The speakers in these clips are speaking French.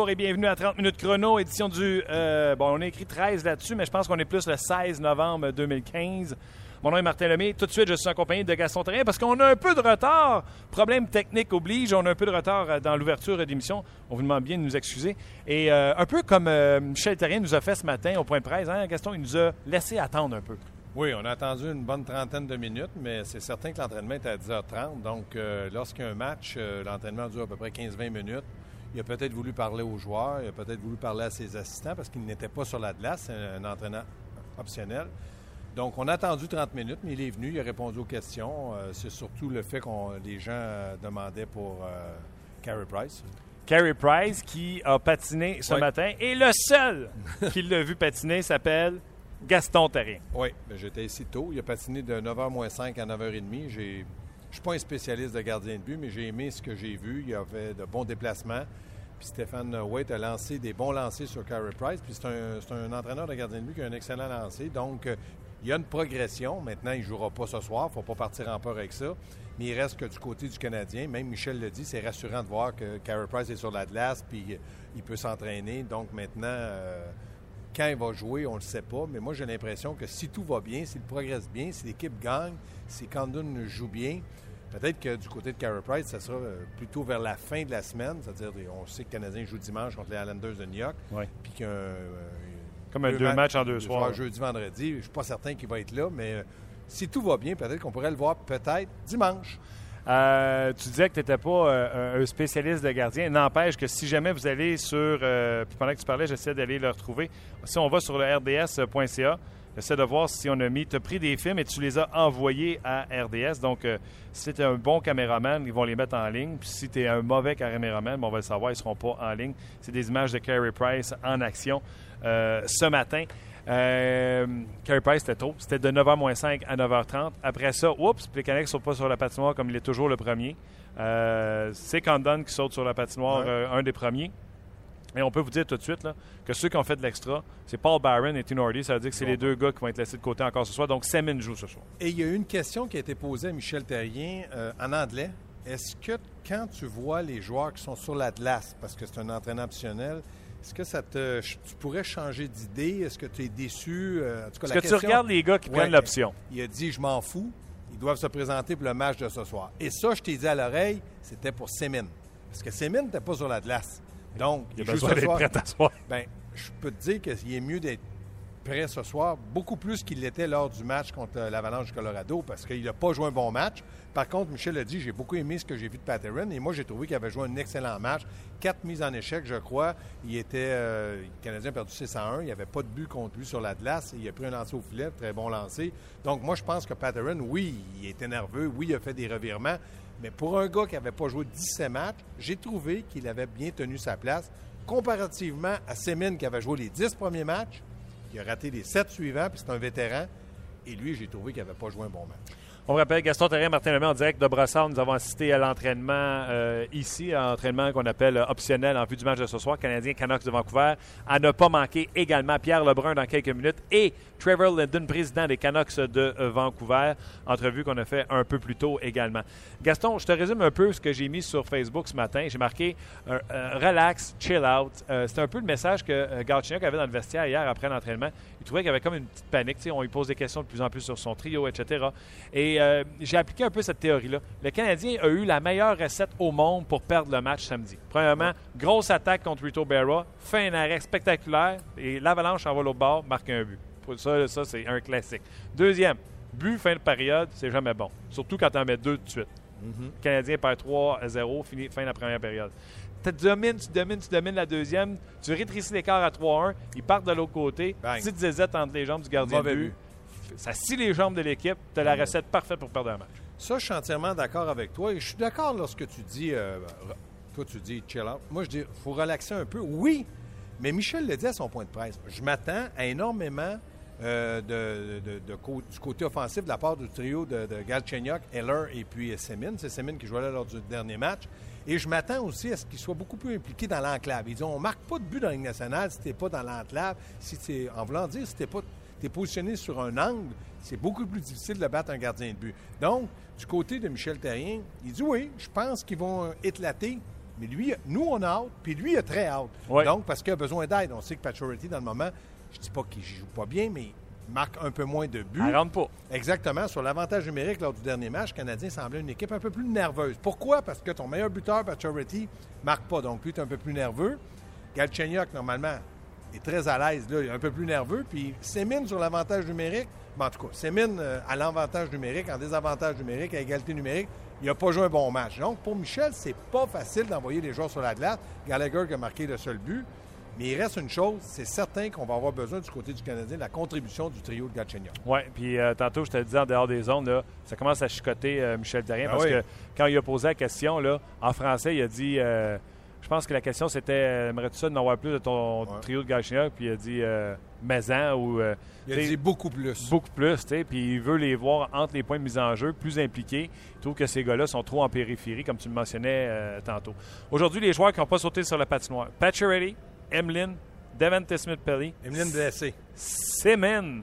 bonjour et bienvenue à 30 minutes chrono, édition du... Euh, bon, on a écrit 13 là-dessus, mais je pense qu'on est plus le 16 novembre 2015. Mon nom est Martin Lemay. Tout de suite, je suis accompagné de Gaston Terrien parce qu'on a un peu de retard. Problème technique oblige, on a un peu de retard euh, dans l'ouverture d'émission. On vous demande bien de nous excuser. Et euh, un peu comme Michel Terrien nous a fait ce matin au point de presse, hein, Gaston, il nous a laissé attendre un peu. Oui, on a attendu une bonne trentaine de minutes, mais c'est certain que l'entraînement est à 10h30. Donc, lorsqu'il y a un match, l'entraînement dure à peu près 15-20 minutes. Il a peut-être voulu parler aux joueurs, il a peut-être voulu parler à ses assistants parce qu'il n'était pas sur la glace, c'est un entraîneur optionnel. Donc, on a attendu 30 minutes, mais il est venu, il a répondu aux questions. Euh, c'est surtout le fait qu'on les gens euh, demandaient pour euh, Carey Price. Carey Price qui a patiné ce matin et le seul qui l'a vu patiner s'appelle Gaston Terrien. Oui, ben, j'étais ici tôt. Il a patiné de 9h moins 5 à 9h30. J'ai je ne suis pas un spécialiste de gardien de but, mais j'ai aimé ce que j'ai vu. Il y avait de bons déplacements. Puis Stéphane Waite a lancé des bons lancers sur Carey Price. Puis c'est un, entraîneur de gardien de but qui a un excellent lancer. Donc, euh, il y a une progression. Maintenant, il ne jouera pas ce soir. Il ne faut pas partir en peur avec ça. Mais il reste que du côté du Canadien. Même Michel le dit, c'est rassurant de voir que Carey Price est sur la glace puis il peut s'entraîner. Donc maintenant, euh, quand il va jouer, on ne le sait pas. Mais moi, j'ai l'impression que si tout va bien, s'il progresse bien, si l'équipe gagne, si Camden joue bien, Peut-être que du côté de Carey Price, ça sera euh, plutôt vers la fin de la semaine. C'est-à-dire, on sait que le Canadien joue dimanche contre les Islanders de New York. Puis qu'un. Euh, Comme un deux, matchs en deux, soirs. Jeudi, vendredi. Je ne suis pas certain qu'il va être là, mais euh, si tout va bien, peut-être qu'on pourrait le voir peut-être dimanche. Tu disais que tu n'étais pas un spécialiste de gardien. N'empêche que si jamais vous allez sur. puis pendant que tu parlais, j'essaie d'aller le retrouver. Si on va sur le rds.ca, Essaie de voir si on a mis. Tu as pris des films et tu les as envoyés à RDS. Donc, euh, si tu es un bon caméraman, ils vont les mettre en ligne. Puis si tu es un mauvais caméraman, on va le savoir, ils ne seront pas en ligne. C'est des images de Carey Price en action euh, ce matin. Euh, Carey Price, c'était tôt. C'était de 9h 5 à 9h30. Après ça, oups, les Canucks ne sont pas sur la patinoire comme il est toujours le premier. c'est Condon qui saute sur la patinoire, un des premiers. Et on peut vous dire tout de suite que ceux qui ont fait de l'extra, c'est Paul Barron et Tim Hardy. Ça veut dire que c'est les deux gars qui vont être laissés de côté encore ce soir. Donc, Semin joue ce soir. Et il y a eu une question qui a été posée à Michel Terrien euh, en anglais. Est-ce que quand tu vois les joueurs qui sont sur la glace, parce que c'est un entraîneur optionnel, est-ce que ça te, tu pourrais changer d'idée? Est-ce que tu es déçu? Euh, Est-ce que tu regardes les gars qui prennent l'option? Il a dit, je m'en fous. Ils doivent se présenter pour le match de ce soir. Et ça, je t'ai dit à l'oreille, c'était pour Semin. Parce que Semin n'était pas sur la glace. Donc, il a besoin d'être prêt à soir. Ben, je peux te dire qu'il est mieux d'être ce soir, beaucoup plus qu'il l'était lors du match contre l'Avalanche du Colorado, parce qu'il n'a pas joué un bon match. Par contre, Michel a dit, j'ai beaucoup aimé ce que j'ai vu de Patterson, et moi, j'ai trouvé qu'il avait joué un excellent match. Quatre mises en échec, je crois. Il était, euh, le Canadien a perdu 6 à 1. Il n'y avait pas de but contre lui sur la glace. Il a pris un lancer au filet, très bon lancer. Donc, moi, je pense que Patterson, oui, il était nerveux. Oui, il a fait des revirements. Mais pour un gars qui n'avait pas joué 17 matchs, j'ai trouvé qu'il avait bien tenu sa place. Comparativement à Semin qui avait joué les 10 premiers matchs, il a raté les 7 suivants, puis c'est un vétéran. Et lui, j'ai trouvé qu'il n'avait pas joué un bon match. On rappelle Gaston Terrien, Martin Lemay en direct de Brossard. Nous avons assisté à l'entraînement euh, ici, un entraînement qu'on appelle optionnel en vue du match de ce soir, Canadien Canucks de Vancouver. À ne pas manquer également Pierre Lebrun dans quelques minutes et Trevor Linden, président des Canucks de euh, Vancouver. Entrevue qu'on a fait un peu plus tôt également. Gaston, je te résume un peu ce que j'ai mis sur Facebook ce matin. J'ai marqué euh, relax, chill out. C'était un peu le message que Galchenyuk avait dans le vestiaire hier après l'entraînement. Il trouvait qu'il y avait comme une petite panique. On lui pose des questions de plus en plus sur son trio, etc. Et euh, j'ai appliqué un peu cette théorie-là. Le Canadien a eu la meilleure recette au monde pour perdre le match samedi. Premièrement, grosse attaque contre Rito Berra, fait un arrêt spectaculaire et l'Avalanche en va l'autre bord, marque un but. Ça, ça c'est un classique. Deuxième, but fin de période, c'est jamais bon. Surtout quand tu en mets deux tout de suite. Le Canadien perd 3 à 0, fini, fin de la première période. Tu domines, tu domines, tu domines la deuxième, tu rétrécis l'écart à 3-1, ils partent de l'autre côté, petite zézette entre les jambes du gardien de but ça scie les jambes de l'équipe. Tu as la recette parfaite pour perdre un match. Ça, je suis entièrement d'accord avec toi. Et je suis d'accord lorsque tu dis, euh, toi, tu dis chill out. Moi, je dis, il faut relaxer un peu. Oui, mais Michel le dit à son point de presse. Je m'attends à énormément euh, de, du côté offensif de la part du trio de, Galchenyuk, Heller et puis Semin. C'est Semin qui jouait là lors du dernier match. Et je m'attends aussi à ce qu'il soit beaucoup plus impliqué dans l'enclave. Ils disent on ne marque pas de but dans la Ligue nationale si tu pas dans l'enclave. Si en voulant dire, si tu pas es positionné sur un angle, c'est beaucoup plus difficile de battre un gardien de but. Donc, du côté de Michel Terrien, il dit oui, je pense qu'ils vont éclater, Mais lui, nous, on a hâte, puis lui, il a très hâte. Donc, parce qu'il a besoin d'aide. On sait que Pacioretty, dans le moment, je dis pas qu'il joue pas bien, mais il marque un peu moins de buts. Elle rentre pas. Exactement. Sur l'avantage numérique lors du dernier match, le Canadien semblait une équipe un peu plus nerveuse. Pourquoi? Parce que ton meilleur buteur, Pacioretty, marque pas. Donc, lui, tu es un peu plus nerveux. Galchenyuk, normalement, est très à l'aise. Là, il est un peu plus nerveux. Puis, Sémine sur l'avantage numérique. Ben, en tout cas, Sémine euh, à l'avantage numérique, en désavantage numérique, à égalité numérique, il n'a pas joué un bon match. Donc, pour Michel, c'est pas facile d'envoyer les joueurs sur la glace. Gallagher qui a marqué le seul but. Mais il reste une chose, c'est certain qu'on va avoir besoin du côté du Canadien de la contribution du trio de Galchenyuk. Oui, puis euh, tantôt, je te disais en dehors des zones, là, ça commence à chicoter euh, Michel Terrien Ah parce oui. que quand il a posé la question, là, en français, il a dit euh, Je pense que la question c'était Aimerais-tu ça d'en avoir plus de ton Ouais. trio de Galchenyuk? Puis il a dit euh, Maison ou. euh, Il a dit beaucoup plus. Beaucoup plus, tu sais, puis il veut les voir entre les points de mise en jeu, plus impliqués. Il trouve que ces gars-là sont trop en périphérie, comme tu le mentionnais tantôt. Aujourd'hui, les joueurs qui n'ont pas sauté sur la patinoire Pacioretty, Emlyn, Devante Smith-Pelly, Emeline blessée. Semen.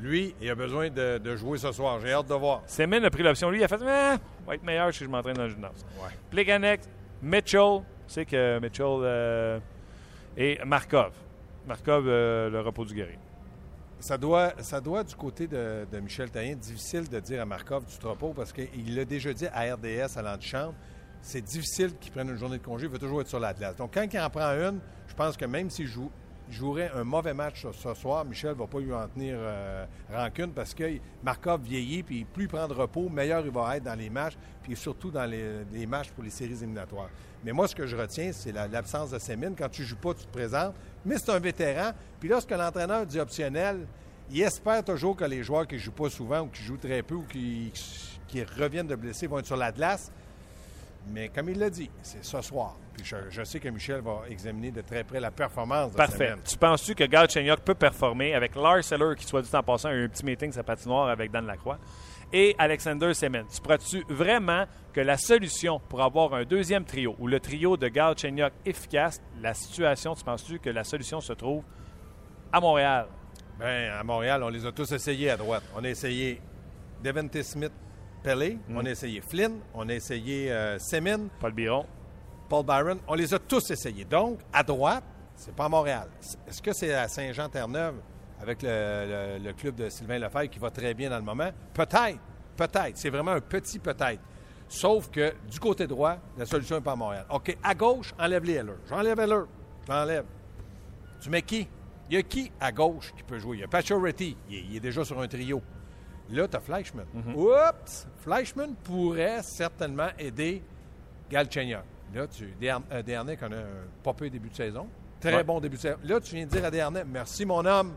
Lui, il a besoin de, de jouer ce soir. J'ai hâte de voir. Semen a pris l'option. Lui, il a fait ah, va être meilleur si je m'entraîne dans le gymnase. Ouais. Pleganek, Mitchell, tu sais que Mitchell euh, et Markov. Markov, euh, le repos du guerrier. Ça doit, ça doit, du côté de, de Michel Taillin, difficile de dire à Markov du repos parce qu'il l'a déjà dit à RDS à l'antichambre. C'est difficile qu'il prenne une journée de congé. Il veut toujours être sur la glace. Donc, quand il en prend une, je pense que même s'il joue, jouerait un mauvais match ce, soir, Michel ne va pas lui en tenir euh, rancune parce que Markov vieillit, puis plus il prend de repos, meilleur il va être dans les matchs, puis surtout dans les, matchs pour les séries éliminatoires. Mais moi, ce que je retiens, c'est la- l'absence de Sémine. Quand tu ne joues pas, tu te présentes. Mais c'est un vétéran. Puis lorsque l'entraîneur dit optionnel, il espère toujours que les joueurs qui ne jouent pas souvent ou qui jouent très peu ou qui, qui reviennent de blessés vont être sur la glace. Mais comme il l'a dit, c'est ce soir. Puis je, je sais que Michel va examiner de très près la performance de Parfait. Tu penses-tu que Galchenyuk peut performer avec Lars Eller, qui soit dit en passant, a eu un petit meeting sa patinoire avec Dan Lacroix, et Alexander Semen? Tu crois-tu vraiment que la solution pour avoir un deuxième trio ou le trio de Galchenyuk efficace, la situation, tu penses-tu que la solution se trouve à Montréal? Ben, à Montréal, on les a tous essayés à droite. On a essayé Devante Smith, Pelé, on a essayé Flynn, on a essayé euh, Semin, Paul Biron. Paul Byron. On les a tous essayés. Donc, à droite, c'est pas à Montréal. Est-ce que c'est à Saint-Jean-Terre-Neuve avec le, le- le club de Sylvain Lefebvre qui va très bien dans le moment? Peut-être. Peut-être. C'est vraiment un petit peut-être. Sauf que du côté droit, la solution n'est pas à Montréal. OK, à gauche, enlève les Heller. J'enlève Heller. Je l'enlève. Tu mets qui? Il y a qui à gauche qui peut jouer? Il y a. Il, est- il est déjà sur un trio. Là, tu as Fleischmann. Oups! Fleischmann pourrait certainement aider Galchenyuk. Là, tu, euh, Dernay connaît un pas peu début de saison. Très Ouais. bon début de saison. Là, tu viens de dire à Dernay, merci mon homme,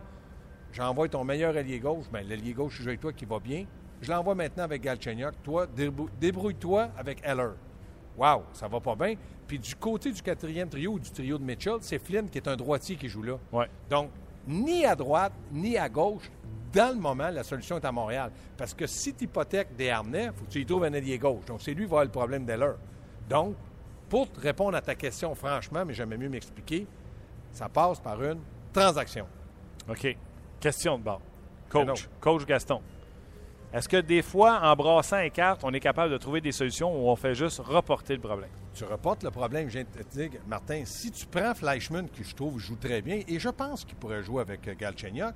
j'envoie ton meilleur allié gauche. Bien, l'allié gauche qui joue avec toi qui va bien. Je l'envoie maintenant avec Galchenyuk. Toi, débrou- débrouille-toi avec Heller. Wow, ça va pas bien. Puis du côté du quatrième trio ou du trio de Mitchell, c'est Flynn qui est un droitier qui joue là. Ouais. Donc, ni à droite, ni à gauche, dans le moment, la solution est à Montréal. Parce que si tu hypothèques des Harnais, il faut que tu y trouves un allié gauche. Donc, c'est lui qui va avoir le problème d'Heller. Donc, pour te répondre à ta question franchement, mais j'aimerais mieux m'expliquer, ça passe par une transaction. OK. Question de bord. Coach. Coach Gaston. Est-ce que des fois, en brassant les cartes, on est capable de trouver des solutions où on fait juste reporter le problème? Tu reportes le problème. Je viens de te dire, Martin, si tu prends Fleischmann, qui je trouve joue très bien, et je pense qu'il pourrait jouer avec euh, Galchenyuk,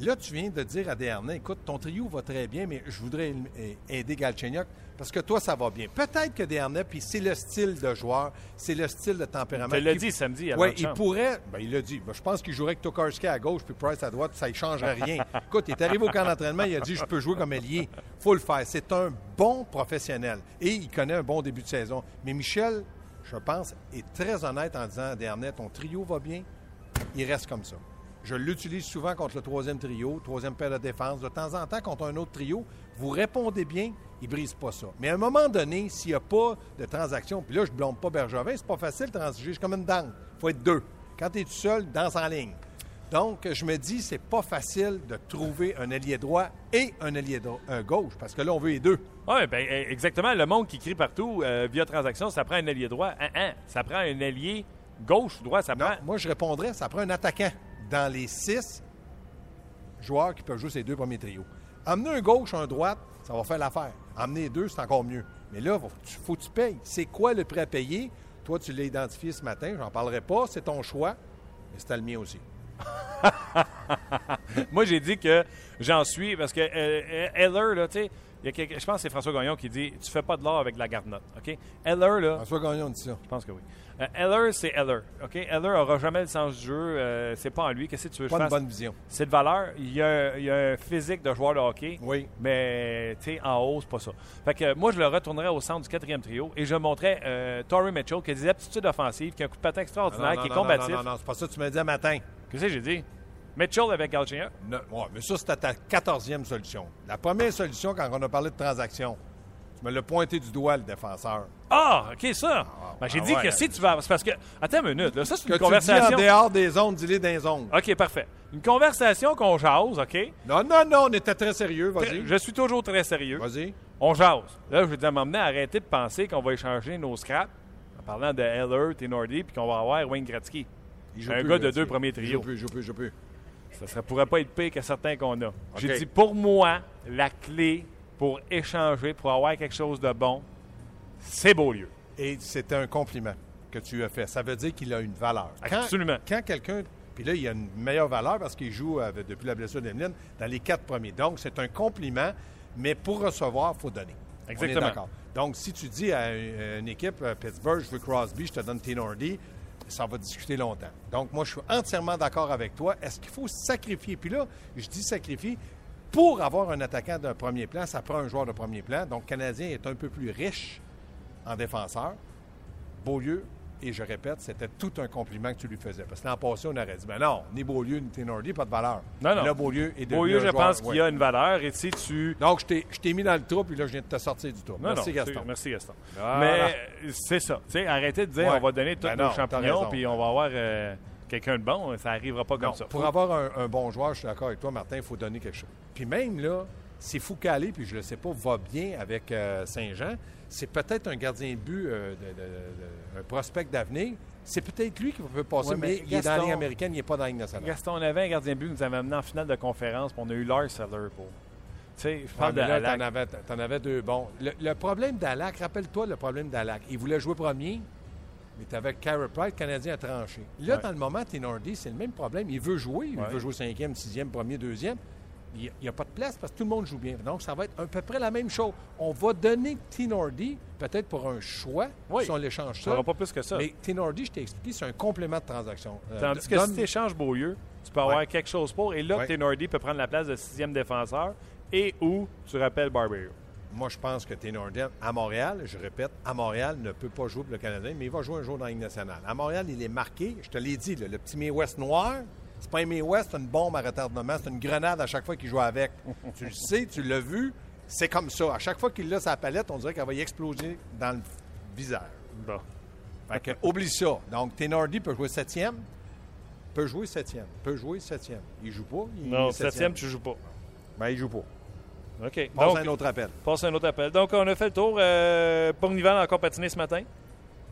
là, tu viens de dire à Desharnais, écoute, ton trio va très bien, mais je voudrais euh, aider Galchenyuk parce que toi, ça va bien. Peut-être que Desharnais, puis c'est le style de joueur, c'est le style de tempérament. Tu l'as Il- dit samedi Oui, il pourrait. Ben, il l'a dit. Ben, je pense qu'il jouerait avec Tokarski à gauche puis Price à droite, ça ne change rien. Écoute, il est arrivé au camp d'entraînement, il a dit Je peux jouer comme ailier. faut le faire. C'est un bon professionnel et il connaît un bon début de saison. Mais Michel, je pense, est très honnête en disant à Dernay ton trio va bien, il reste comme ça. Je l'utilise souvent contre le troisième trio, troisième paire de défense. De temps en temps, contre un autre trio, vous répondez bien, il ne brise pas ça. Mais à un moment donné, s'il n'y a pas de transaction, puis là, je ne blâme pas Bergevin, c'est pas facile de transiger, c'est comme une danse. Il faut être deux. Quand tu es tout seul, danse en ligne. Donc, je me dis, c'est pas facile de trouver un allié droit et un allié gauche, parce que là, on veut les deux. Oui, ben, eh, exactement. Le monde qui crie partout euh, via transaction, ça prend un allié droit. Hein, hein, ça prend un allié gauche ou droit. Ça Non, prend. moi, je répondrais, ça prend un attaquant dans les six joueurs qui peuvent jouer ces deux premiers trios. Amener un gauche, un droite, ça va faire l'affaire. Amener deux, c'est encore mieux. Mais là, il faut, que tu payes. C'est quoi le prêt à payer? Toi, tu l'as identifié ce matin. J'en parlerai pas. C'est ton choix. Mais c'était le mien aussi. Moi, j'ai dit que j'en suis parce que euh, Heller, là, tu sais, il y a quelque- je pense que c'est François Gagnon qui dit Tu fais pas de l'or avec la garnotte. OK? Heller, là, François Gagnon dit ça. je pense que oui. Euh, Heller, c'est Heller. OK? Heller aura jamais le sens du jeu. euh, c'est pas en lui. Qu'est-ce que tu veux que Pas je une fasse? bonne vision. C'est de valeur. Il y, a, il y a un physique de joueur de hockey. Oui. Mais, tu sais, en haut, c'est pas ça. Fait que moi, je le retournerais au centre du quatrième trio et je montrais euh, Torrey Mitchell qui a des aptitudes offensives, qui a un coup de patin extraordinaire, Non, qui est non, combatif. Non, non, non, c'est pas ça que tu m'as dit un matin. Qu'est-ce que j'ai dit? Mitchell avec Galchenyuk? Non, ouais, mais ça, c'était ta quatorzième solution. La première solution, quand on a parlé de transaction, me l'as pointé du doigt, le défenseur. Ah, OK, ça. Ben, j'ai ah dit ouais. que si tu vas. C'est parce que. Attends une minute, là, ça, c'est Que une tu dis en conversation. dehors des zones, dis-les dans les zones. OK, parfait. Une conversation qu'on jase, OK? Non, non, non, on était très sérieux. Vas-y. Je suis toujours très sérieux. Vas-y. On jase. Là, je vais dire, m'emmener à arrêter de penser qu'on va échanger nos scraps en parlant de Heller, Tenordi, puis qu'on va avoir Wayne Gretzky. Un plus, gars de deux premiers trios. plus, il joue plus, il joue plus. Ça ne pourrait pas être pire que certains qu'on a. J'ai dit, pour moi, la clé pour échanger, pour avoir quelque chose de bon, c'est Beaulieu. Et c'était un compliment que tu as fait. Ça veut dire qu'il a une valeur. Absolument. Quand quelqu'un. Puis là, il a une meilleure valeur parce qu'il joue avec- depuis la blessure d'Emeline dans les quatre premiers. Donc, c'est un compliment, mais pour recevoir, il faut donner. On est Exactement. Donc, si tu dis à une, équipe, euh, Pittsburgh, je veux Crosby, je te donne Tenordi, ça va discuter longtemps. Donc, moi, je suis entièrement d'accord avec toi. Est-ce qu'il faut sacrifier? Puis là, je dis sacrifier. Pour avoir un attaquant d'un premier plan, ça prend un joueur de premier plan. Donc, le Canadien est un peu plus riche en défenseur. Beaulieu, et je répète, c'était tout un compliment que tu lui faisais. Parce que l'an passé, on aurait dit, ben non, ni Beaulieu ni Tenordi, pas de valeur. Non, non. Là, Beaulieu est devenu Beaulieu, un je joueur- pense qu'il y a une valeur. Et si tu. Donc, je t'ai- je t'ai mis dans le trou, puis là, je viens de te sortir du trou. Merci, non, Gaston. Merci, Gaston. Mais c'est ça. Tu sais, arrêtez de dire Ouais. on va donner tous Ben nos champignons puis on va avoir euh, quelqu'un de bon. Ça n'arrivera pas comme Non, ça. pour avoir un, un bon joueur, je suis d'accord avec toi, Martin, il faut donner quelque chose. Puis même là, si Foucalé, puis je ne le sais pas, va bien avec euh, Saint-Jean, c'est peut-être un gardien de but, euh, de- de- de- un prospect d'avenir. C'est peut-être lui qui peut passer, Ouais, mais, mais il est dans la Ligue américaine, il n'est pas dans la Ligue nationale. Gaston, on avait un gardien de but qui nous avait amené en finale de conférence, puis on a eu Lars Seller pour. Tu sais, je parle de là, Halak. t'en avais, avais deux bons. Le, le problème d'Alak, rappelle-toi le problème d'Alak. Il voulait jouer premier, mais tu avais Carey Price, le Canadien a tranché. Là, Ouais. dans le moment, Tenordi, c'est le même problème. Il veut jouer, il Ouais. veut jouer cinquième, sixième, premier, deuxième. Il n'y a, pas de place parce que tout le monde joue bien. Donc, ça va être à peu près la même chose. On va donner Tenordi, peut-être pour un choix, Oui. si on l'échange Ça ça. n'aura pas plus que ça. Mais Tenordi, je t'ai expliqué, c'est un complément de transaction. Euh, Tandis que donne- si tu échanges Beaulieu, tu peux avoir Ouais. quelque chose pour. Et là, Ouais. Tenordi peut prendre la place de sixième défenseur et où tu rappelles Barberio. Moi, je pense que Tenordi, à Montréal, je répète, à Montréal, ne peut pas jouer pour le Canadien, mais il va jouer un jour dans la Ligue nationale. À Montréal, il est marqué, je te l'ai dit, là, le petit May West noir, c'est pas un May West, c'est une bombe à retardement, c'est une grenade à chaque fois qu'il joue avec. tu le sais, tu l'as vu, c'est comme ça. À chaque fois qu'il l'a sa palette, on dirait qu'elle va y exploser dans le visage. Bon. Fait que, oublie ça. Donc, Tenordi peut jouer septième, peut jouer septième, peut jouer septième. Il joue pas, il Non, septième, tu joues pas. Ben, il joue pas. OK. Passe Donc, à un autre appel. passe à un autre appel. Donc, on a fait le tour. Euh, Bournival a encore patiné ce matin?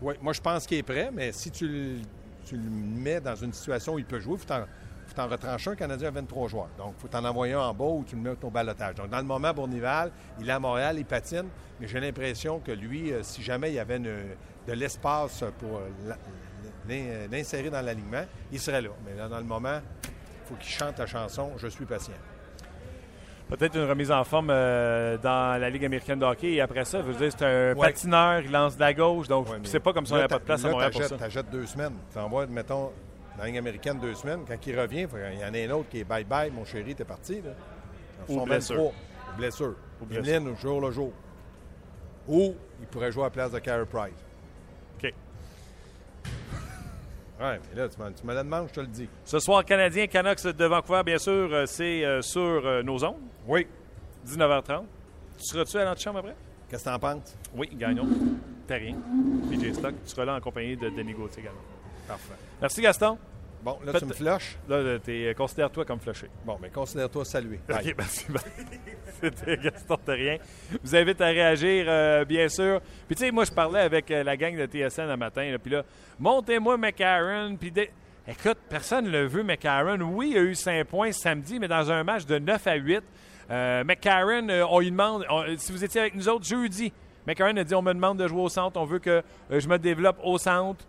Oui, moi, je pense qu'il est prêt, mais si tu le, tu le mets dans une situation où il peut jouer, il faut t'en- retrancher un. Canadien a 23 joueurs. Donc, il faut t'en envoyer un en bas ou tu le mets au balotage. Donc, dans le moment, Bournival, il est à Montréal, il patine, mais j'ai l'impression que lui, euh, si jamais il y avait une- de l'espace pour euh, l'insérer dans l'alignement, il serait là. Mais là, dans le moment, il faut qu'il chante la chanson « Je suis patient ». Peut-être une remise en forme euh, dans la Ligue américaine de hockey. Et après ça, je veux dire, c'est un Ouais. patineur, il lance de la gauche. Donc, Ouais, c'est pas comme si on n'avait pas de place là, à Montréal pour ça. Deux semaines. Tu envoies, mettons, dans la Ligue américaine deux semaines. Quand il revient, il y en a un autre qui est bye-bye, mon chéri, t'es parti. Là. Ou sont blessure. 23. Ou blessure. Ou blessure. Au jour le jour. Ou il pourrait jouer à la place de Carey Price. OK. Ouais, mais là, tu, me la demandes, je te le dis. Ce soir, Canadien Canucks de Vancouver, bien sûr, euh, c'est euh, sur nos ondes, Oui. 19h30. Tu seras-tu à l'antichambre après? Qu'est-ce que t'en penses? Oui, gagnons. T'as rien. PJ Stock, tu seras là en compagnie de Denis Gauthier également. Parfait. Merci Gaston. Bon, là, Faites- tu me flushes. Là, euh, considère-toi comme flushé. Bon, mais considère-toi salué. OK, merci. C'était Gaston Terrien. Je vous invite à réagir, euh, bien sûr. Puis, tu sais, moi, je parlais avec euh, la gang de TSN le matin. là, Puis là, montez-moi McCarron. Puis, écoute, personne ne l'a vu, McCarron. Oui, il a eu 5 points samedi, mais dans un match de 9 à 8. Euh, McCarron, euh, on lui demande, si vous étiez avec nous autres jeudi, McCarron a dit on me demande de jouer au centre, on veut que je me développe au centre.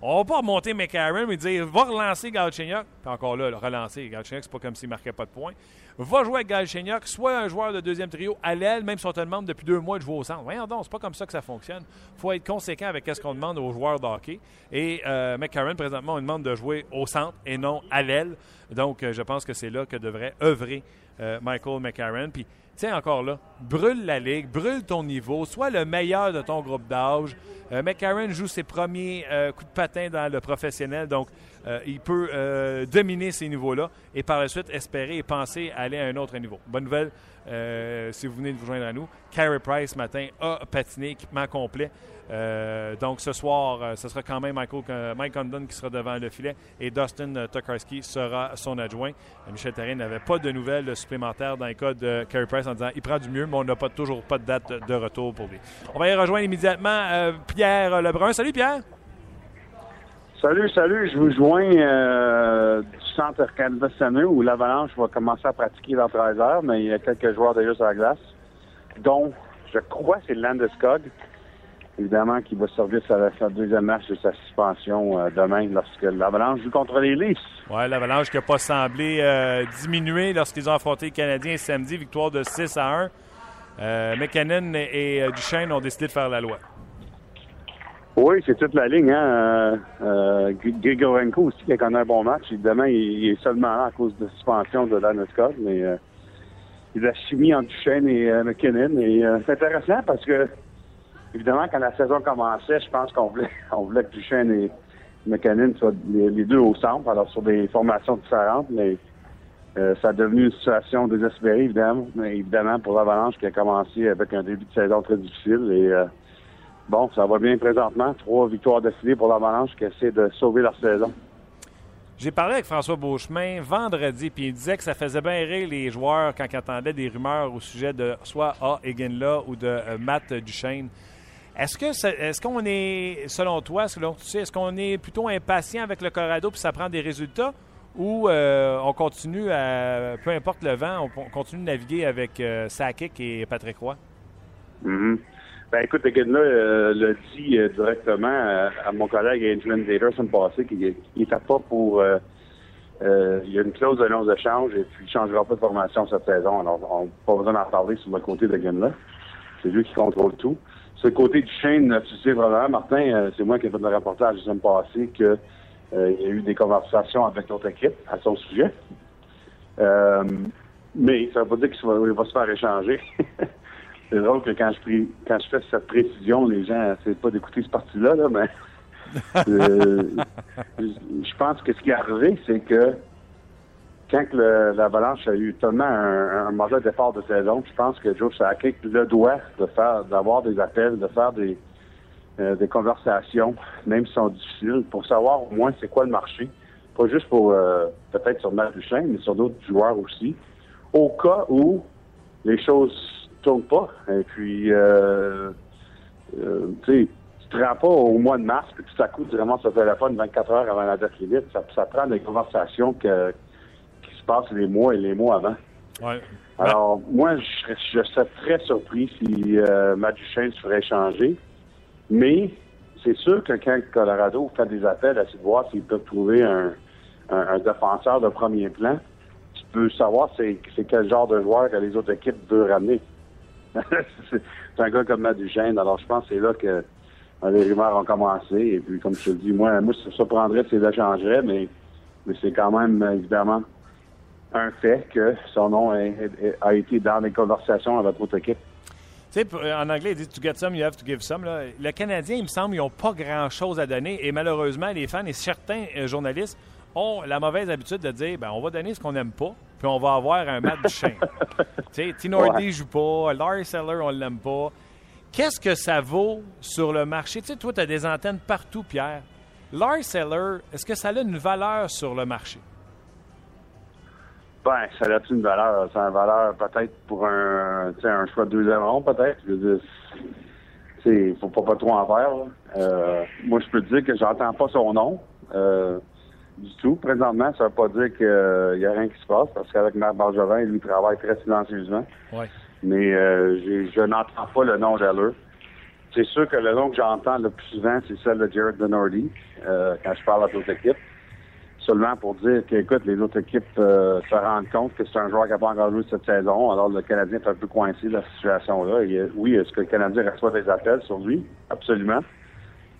On va pas remonter McCarron mais dire va relancer Galchenyuk. Puis encore là, le relancer. Galchenyuk, c'est pas comme s'il marquait pas de points. Va jouer avec Galchenyuk, soit un joueur de deuxième trio à l'aile, même si on te demande depuis deux mois de jouer au centre. Voyons donc, c'est pas comme ça que ça fonctionne. Faut être conséquent avec ce qu'on demande aux joueurs de hockey. Et euh, McCarron, présentement, on demande de jouer au centre et non à l'aile. Donc, euh, je pense que c'est là que devrait œuvrer euh, Michael McCarron. Puis, tiens, encore là, brûle la ligue, brûle ton niveau, sois le meilleur de ton groupe d'âge. Euh, joue ses premiers euh, coups de patin dans le professionnel, donc euh, il peut dominer ces niveaux-là et par la suite espérer et penser aller à un autre niveau. Bonne nouvelle, si vous venez de vous joindre à nous, Carey Price ce matin a patiné, équipement complet. Euh, donc ce soir, euh, ce sera quand même euh, Mike Condon qui sera devant le filet et Dustin Tokarski sera son adjoint. Michel Therrien n'avait pas de nouvelles supplémentaires dans le cas de Carey Price en disant il prend du mieux, mais on n'a pas, toujours pas de date de retour pour lui. On va y rejoindre immédiatement Pierre Lebrun. Salut Pierre! Salut, salut. Je vous joins du centre Canada où l'Avalanche va commencer à pratiquer dans 13 heures, mais il y a quelques joueurs déjà sur la glace, dont, je crois, c'est Landeskog évidemment, qui va servir sa, sa, deuxième match de sa suspension euh, demain lorsque l'Avalanche joue contre les Leafs. Oui, l'Avalanche qui n'a pas semblé euh, diminuer lorsqu'ils ont affronté les Canadiens samedi, victoire de 6 à 1. Euh, McKinnon et, Duchesne ont décidé de faire la loi. Oui, c'est toute la ligne. Hein? Grigorenko aussi qui a connu un bon match. Évidemment, il, est seulement là à cause de la suspension de Lana Scott, mais il a chimie entre Duchesne et McKinnon. Et c'est intéressant parce que évidemment, quand la saison commençait, je pense qu'on voulait, que Duchesne et McKinnon soient les, deux au centre, alors sur des formations différentes, mais euh, ça a devenu une situation désespérée, évidemment, évidemment pour l'Avalanche qui a commencé avec un début de saison très difficile. Et euh, bon, ça va bien présentement. Trois victoires d'affilée pour l'Avalanche qui essaie de sauver leur saison. J'ai parlé avec François Beauchemin vendredi, puis il disait que ça faisait bien rire les joueurs quand ils entendaient des rumeurs au sujet de soit A. Eginla ou de euh, Matt Duchesne. Est-ce que est-ce qu'on est, selon toi, selon tu sais, est-ce qu'on est plutôt impatient avec le Colorado puis ça prend des résultats? Ou euh, on continue à, peu importe le vent, on, continue de naviguer avec euh, Sakic et Patrick Roy? Mm-hmm. Ben écoute, gars-là euh, l'a dit directement à, mon collègue Adrian Dater semaine passée qu'il n'était pas pour il y a une clause de non-échange et puis il ne changera pas de formation cette saison. Alors, on n'a pas besoin d'en parler sur le côté de Gunn-là. C'est lui qui contrôle tout ce côté du chaîne, tu sais vraiment, Martin, euh, c'est moi qui ai fait le reportage la semaine passée qu'il euh, y a eu des conversations avec notre équipe à son sujet. Euh, mais ça ne veut pas dire qu'il va, se faire échanger. c'est drôle que quand je, quand je fais cette précision, les gens n'essaient pas d'écouter ce parti-là, là, mais je pense que ce qui est arrivé, c'est que quand l'Avalanche a eu tellement un, un, mauvais départ de saison, je pense que Joe Sakic le doit de faire, d'avoir des appels, de faire des, euh, des conversations, même si sont difficiles, pour savoir au moins c'est quoi le marché. Pas juste pour euh, peut-être sur Matt Duchesne, mais sur d'autres joueurs aussi. Au cas où les choses tournent pas. Et puis euh, euh tu sais, tu te rends pas au mois de mars, puis tout à coup, tu ramasses le téléphone 24 heures avant la date limite. Ça, ça prend des conversations que passe les mois et les mois avant. Alors, moi, je, serais très surpris si euh, se ferait changer. Mais c'est sûr que quand Colorado fait des appels à de voir s'ils peuvent trouver un, défenseur de premier plan, tu peux savoir c'est, quel genre de joueur que les autres équipes veulent ramener. c'est un gars comme Matt Duchesne. Alors, je pense que c'est là que euh, les rumeurs ont commencé. Et puis, comme je te dis, moi, moi ça prendrait si ça changerait, mais, mais c'est quand même, évidemment, un fait que son nom a, été dans les conversations avec votre équipe. Tu sais, en anglais, il dit To get some, you have to give some. Le Canadien, il me semble, ils n'ont pas grand-chose à donner. Et malheureusement, les fans et certains euh, journalistes ont la mauvaise habitude de dire ben, on va donner ce qu'on n'aime pas, puis on va avoir un match chien. tu sais, Tinordi ne joue pas, Larry Seller, on ne l'aime pas. Qu'est-ce que ça vaut sur le marché? Tu sais, toi, tu as des antennes partout, Pierre. Larry Seller, est-ce que ça a une valeur sur le marché? Ben, ça a une valeur. C'est une valeur peut-être pour un, un choix de deuxième rond, peut-être. Je veux dire, faut pas, pas trop en faire. Euh, moi, je peux te dire que j'entends pas son nom euh, du tout. Présentement, ça veut pas dire qu'il n'y a rien qui se passe, parce qu'avec Marc Bargevin, il travaille très silencieusement. Ouais. Mais euh, je n'entends pas le nom d'Aller. c'est sûr que le nom que j'entends le plus souvent, c'est celle de Jared Denordy, euh, quand je parle à d'autres équipes. Seulement pour dire que, écoute, les autres équipes euh, se rendent compte que c'est un joueur qui n'a pas encore joué cette saison. Alors, le Canadien est un peu coincé de la situation-là. oui, est-ce que le Canadien reçoit des appels sur lui? Absolument.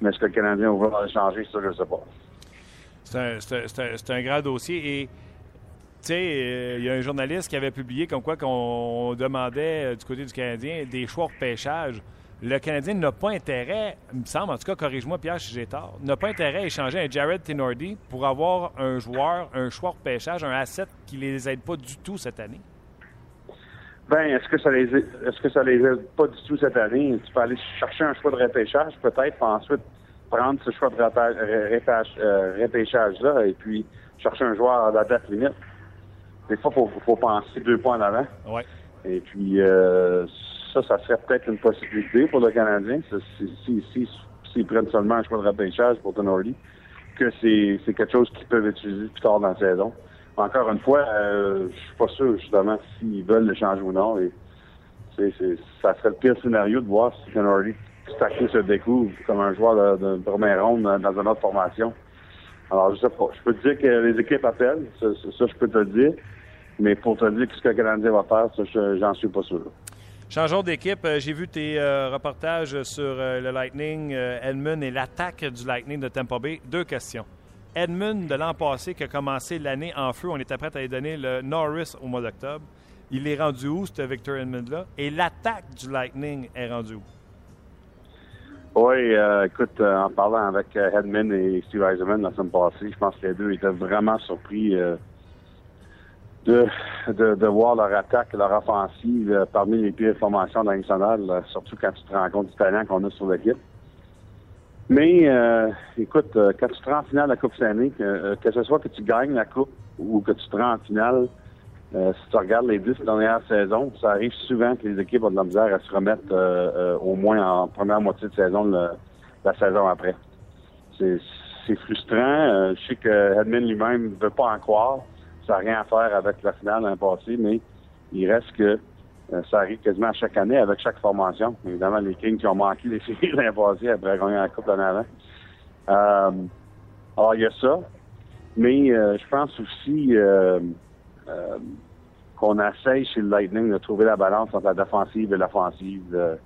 Mais est-ce que le Canadien va changer? Ça, je ne sais pas. C'est un, un, grand dossier. Et, tu sais, euh, il y a un journaliste qui avait publié comme quoi qu'on demandait du côté du Canadien des choix de pêchage le Canadien n'a pas intérêt, il me semble, en tout cas, corrige-moi Pierre si j'ai tort, n'a pas intérêt à échanger un Jared Tenordi pour avoir un joueur, un choix de pêchage, un asset qui ne les aide pas du tout cette année? Ben, est-ce que ça les est-ce que ça les aide pas du tout cette année? Tu peux aller chercher un choix de repêchage, peut-être, puis ensuite prendre ce choix de euh, repêchage-là et puis chercher un joueur à la date limite. Des fois, il faut, faut, penser deux points en avant. Ouais. Et puis, euh, ça, ça serait peut-être une possibilité pour le Canadien, s'ils si, prennent seulement un choix de repêchage pour Tenordi, que c'est quelque chose qu'ils peuvent utiliser plus tard dans la saison. Encore une fois, euh, je suis pas sûr justement s'ils veulent le changer ou non. Et ça serait le pire scénario de voir si Tenordi se découvre comme un joueur de, de première ronde dans une autre formation. Alors, je sais pas. Je peux te dire que les équipes appellent, ça, ça je peux te le dire. Mais pour te dire ce que le Canadien va faire, j'en suis pas sûr. Changeons d'équipe. Euh, j'ai vu tes euh, reportages sur euh, le Lightning, Edmund et l'attaque du Lightning de Tampa Bay. Deux questions. Edmund, de l'an passé, qui a commencé l'année en feu, on était prêt à lui donner le Norris au mois d'octobre. Il est rendu où, ce Victor Edmund-là? Et l'attaque du Lightning est rendue où? Oui, écoute, en parlant avec Edmund et Steve Eisenman la semaine passée, je pense que les deux étaient vraiment surpris de, voir leur attaque, leur offensive euh, parmi les pires formations dans euh, surtout quand tu te rends compte du talent qu'on a sur l'équipe. Mais euh, écoute, quand tu te rends en finale de la Coupe que, que ce soit que tu gagnes la Coupe ou que tu te rends en finale, si tu regardes les dix dernières saisons, ça arrive souvent que les équipes ont de la misère à se remettre au moins en première moitié de saison la saison après. C'est frustrant. je sais que Edmund lui-même ne veut pas en croire ça n'a rien à faire avec la finale l'an passé, mais il reste que euh, ça arrive quasiment à chaque année avec chaque formation. Évidemment, les Kings qui ont manqué les séries l'an passé après gagner la Coupe l'année avant. Euh, alors, il y a ça. Mais euh, je pense aussi qu'on essaye chez le Lightning de trouver la balance entre la défensive et l'offensive.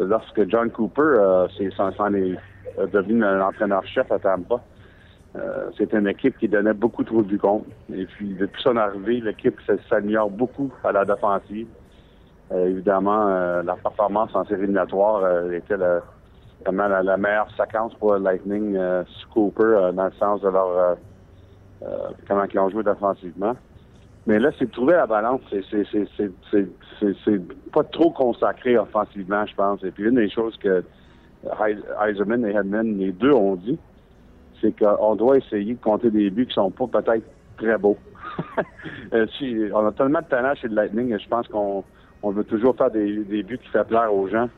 lorsque John Cooper s'en est devenu l'entraîneur-chef à Tampa, euh, c'est une équipe qui donnait beaucoup trop du compte. Et puis, depuis son arrivée, l'équipe s'améliore beaucoup à la défensive. Euh, évidemment, euh, la performance en série éliminatoire était vraiment la, meilleure séquence pour Lightning sous Cooper dans le sens de leur comment ils ont joué défensivement. Mais là, c'est de trouver la balance. C'est pas trop consacré offensivement, je pense. Et puis une des choses que Eiserman et Hedman, les deux ont dit, c'est qu'on doit essayer de compter des buts qui sont pas peut-être très beaux. Euh, on a tellement de talent chez le Lightning, je pense qu'on on veut toujours faire des, buts qui font plaire aux gens.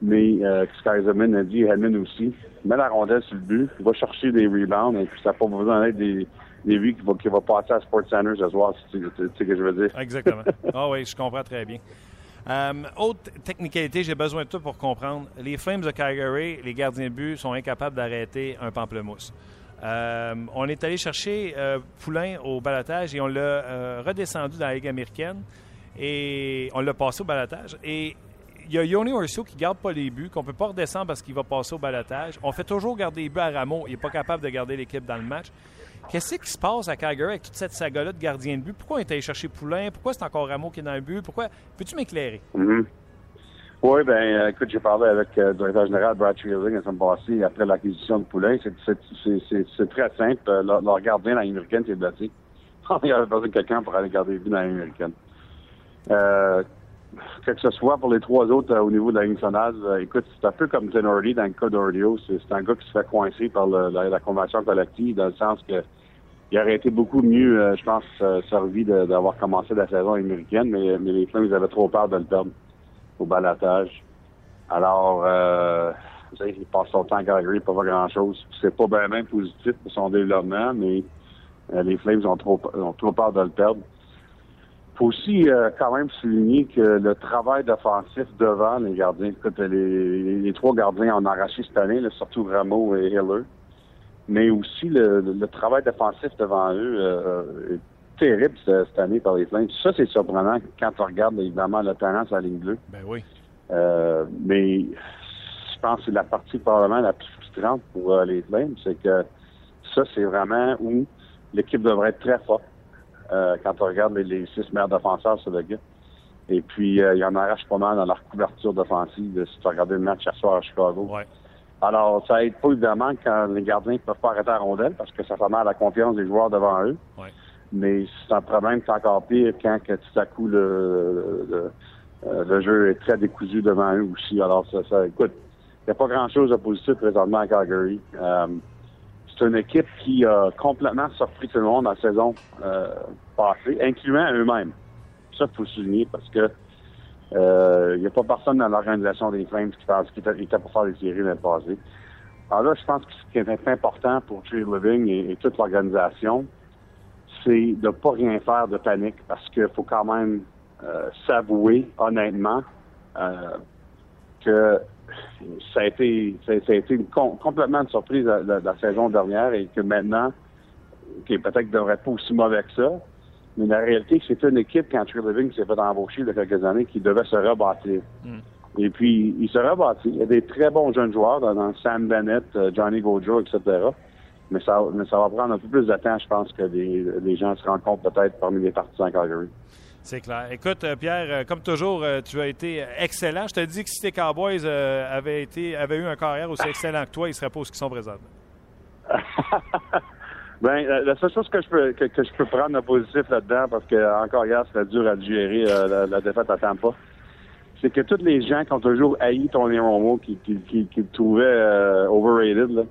Mais euh, Skyzerman a dit, Hedman aussi, met la rondelle sur le but, va chercher des rebounds, et puis ça n'a pas besoin d'être des, des buts qui vont qui passer à Sports Center ce soir, sais ce que je veux dire. Exactement. Ah oui, je comprends très bien. Euh, autre technicalité, j'ai besoin de tout pour comprendre. Les Flames de Calgary, les gardiens de but sont incapables d'arrêter un pamplemousse. Euh, on est allé chercher euh, Poulain au balotage et on l'a redescendu dans la Ligue américaine et on l'a passé au balotage. Et il y a Yoni Orso qui ne garde pas les buts, qu'on ne peut pas redescendre parce qu'il va passer au balotage. On fait toujours garder les buts à Rameau. Il n'est pas capable de garder l'équipe dans le match. Qu'est-ce qui se passe à Calgary avec toute cette saga-là de gardien de but? Pourquoi on est allé chercher Poulain? Pourquoi c'est encore Rameau qui est dans le but? Pourquoi? Peux-tu m'éclairer? Mm-hmm. Oui, ben euh, écoute, j'ai parlé avec euh, le directeur général Brad Shielding la semaine passée après l'acquisition de Poulain. C'est très simple. Euh, leur, gardien dans l'américaine s'est blessé. Il avait besoin de quelqu'un pour aller garder les buts dans l'américaine. Euh, que ce soit pour les trois autres au niveau de la nationale, écoute, c'est un peu comme Tenordi dans le cas d'Ordio. C'est un gars qui se fait coincer par la, convention collective dans le sens que il aurait été beaucoup mieux, euh, je pense, euh, servi d'avoir commencé la saison américaine, mais, les Flames avaient trop peur de le perdre au balatage. Alors, euh, il passe son temps à Calgary, pas grand-chose. C'est pas bien même positif pour son développement, mais euh, les Flames ont trop peur de le perdre. Faut aussi euh, quand même souligner que le travail défensif devant les gardiens, écoute, les, les trois gardiens ont arraché cette année, là, surtout Rameau et Hiller, mais aussi le, le travail défensif devant eux euh, est terrible cette année par les Flames. Ça, c'est surprenant quand on regarde évidemment le talent sur la ligne bleue. Ben oui. Euh, mais je pense que c'est la partie probablement la plus frustrante pour euh, les Flames, c'est que ça, c'est vraiment où l'équipe devrait être très forte. Euh, quand on regarde les, six meilleurs défenseurs sur le gars. Et puis, euh, il y en arrache pas mal dans leur couverture défensive, si tu regardes le match à soir à Chicago. Ouais. Alors, ça aide pas évidemment quand les gardiens ne peuvent pas arrêter la rondelle parce que ça fait mal à la confiance des joueurs devant eux. Ouais. Mais c'est un problème qui est encore pire quand que, tout à coup le, le, euh, le, jeu est très décousu devant eux aussi. Alors, ça, ça écoute, il n'y a pas grand-chose de positif présentement à Calgary. Euh, c'est une équipe qui a complètement surpris tout le monde la saison euh, passée, incluant eux-mêmes. Ça, il faut souligner parce que il euh, n'y a pas personne dans l'organisation des Flames qui pense qu'il était, pour faire des séries l'année passée. Alors là, je pense que ce qui est important pour Trey Living et, toute l'organisation, c'est de pas rien faire de panique parce qu'il faut quand même euh, s'avouer honnêtement euh, que ça a été, ça, a été une, complètement une surprise la, la, la, saison dernière et que maintenant, qui peut-être ne devrait pas aussi mauvais que ça, mais la réalité, c'est une équipe, quand Trey Living s'est fait embaucher il y a quelques années, qui devait se rebâtir. Mm. Et puis, il se rebâtit. Il y a des très bons jeunes joueurs dans, Sam Bennett, uh, Johnny Gaudreau, etc. Mais ça, mais ça va prendre un peu plus de temps, je pense, que les, les gens se rendent compte peut-être parmi les partisans Calgary. C'est clair. Écoute, euh, Pierre, euh, comme toujours, euh, tu as été excellent. Je te dis que si tes Cowboys avaient, été, avaient eu un carrière aussi excellent que toi, ils ne seraient pas où ils sont présentement. ben, la seule chose que je peux prendre de positif là-dedans, parce que encore hier, c'était dur à digérer la, défaite à Tampa, c'est que tous les gens qui ont toujours haï Tony Romo, qui, le trouvaient overrated, là,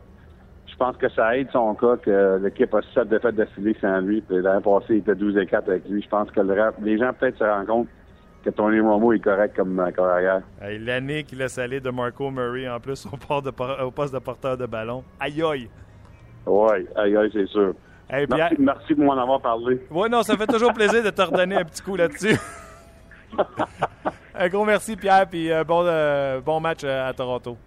je pense que ça aide son cas que l'équipe a sept défaites d'affilée sans lui. Puis l'année passée, il était 12 et 4 avec lui. Je pense que le, les gens peut-être se rendent compte que Tony Romo est correct comme euh, carrière. Hey, L'année qu'il laisse aller de Marco Murray en plus au, port de, au poste de porteur de ballon. Aïe aïe! Oui, aïe aïe, c'est sûr. Hey, merci, merci de m'en avoir parlé. Oui, non, ça fait toujours plaisir de te redonner un petit coup là-dessus. un gros merci, Pierre, puis euh, bon, euh, bon match à Toronto.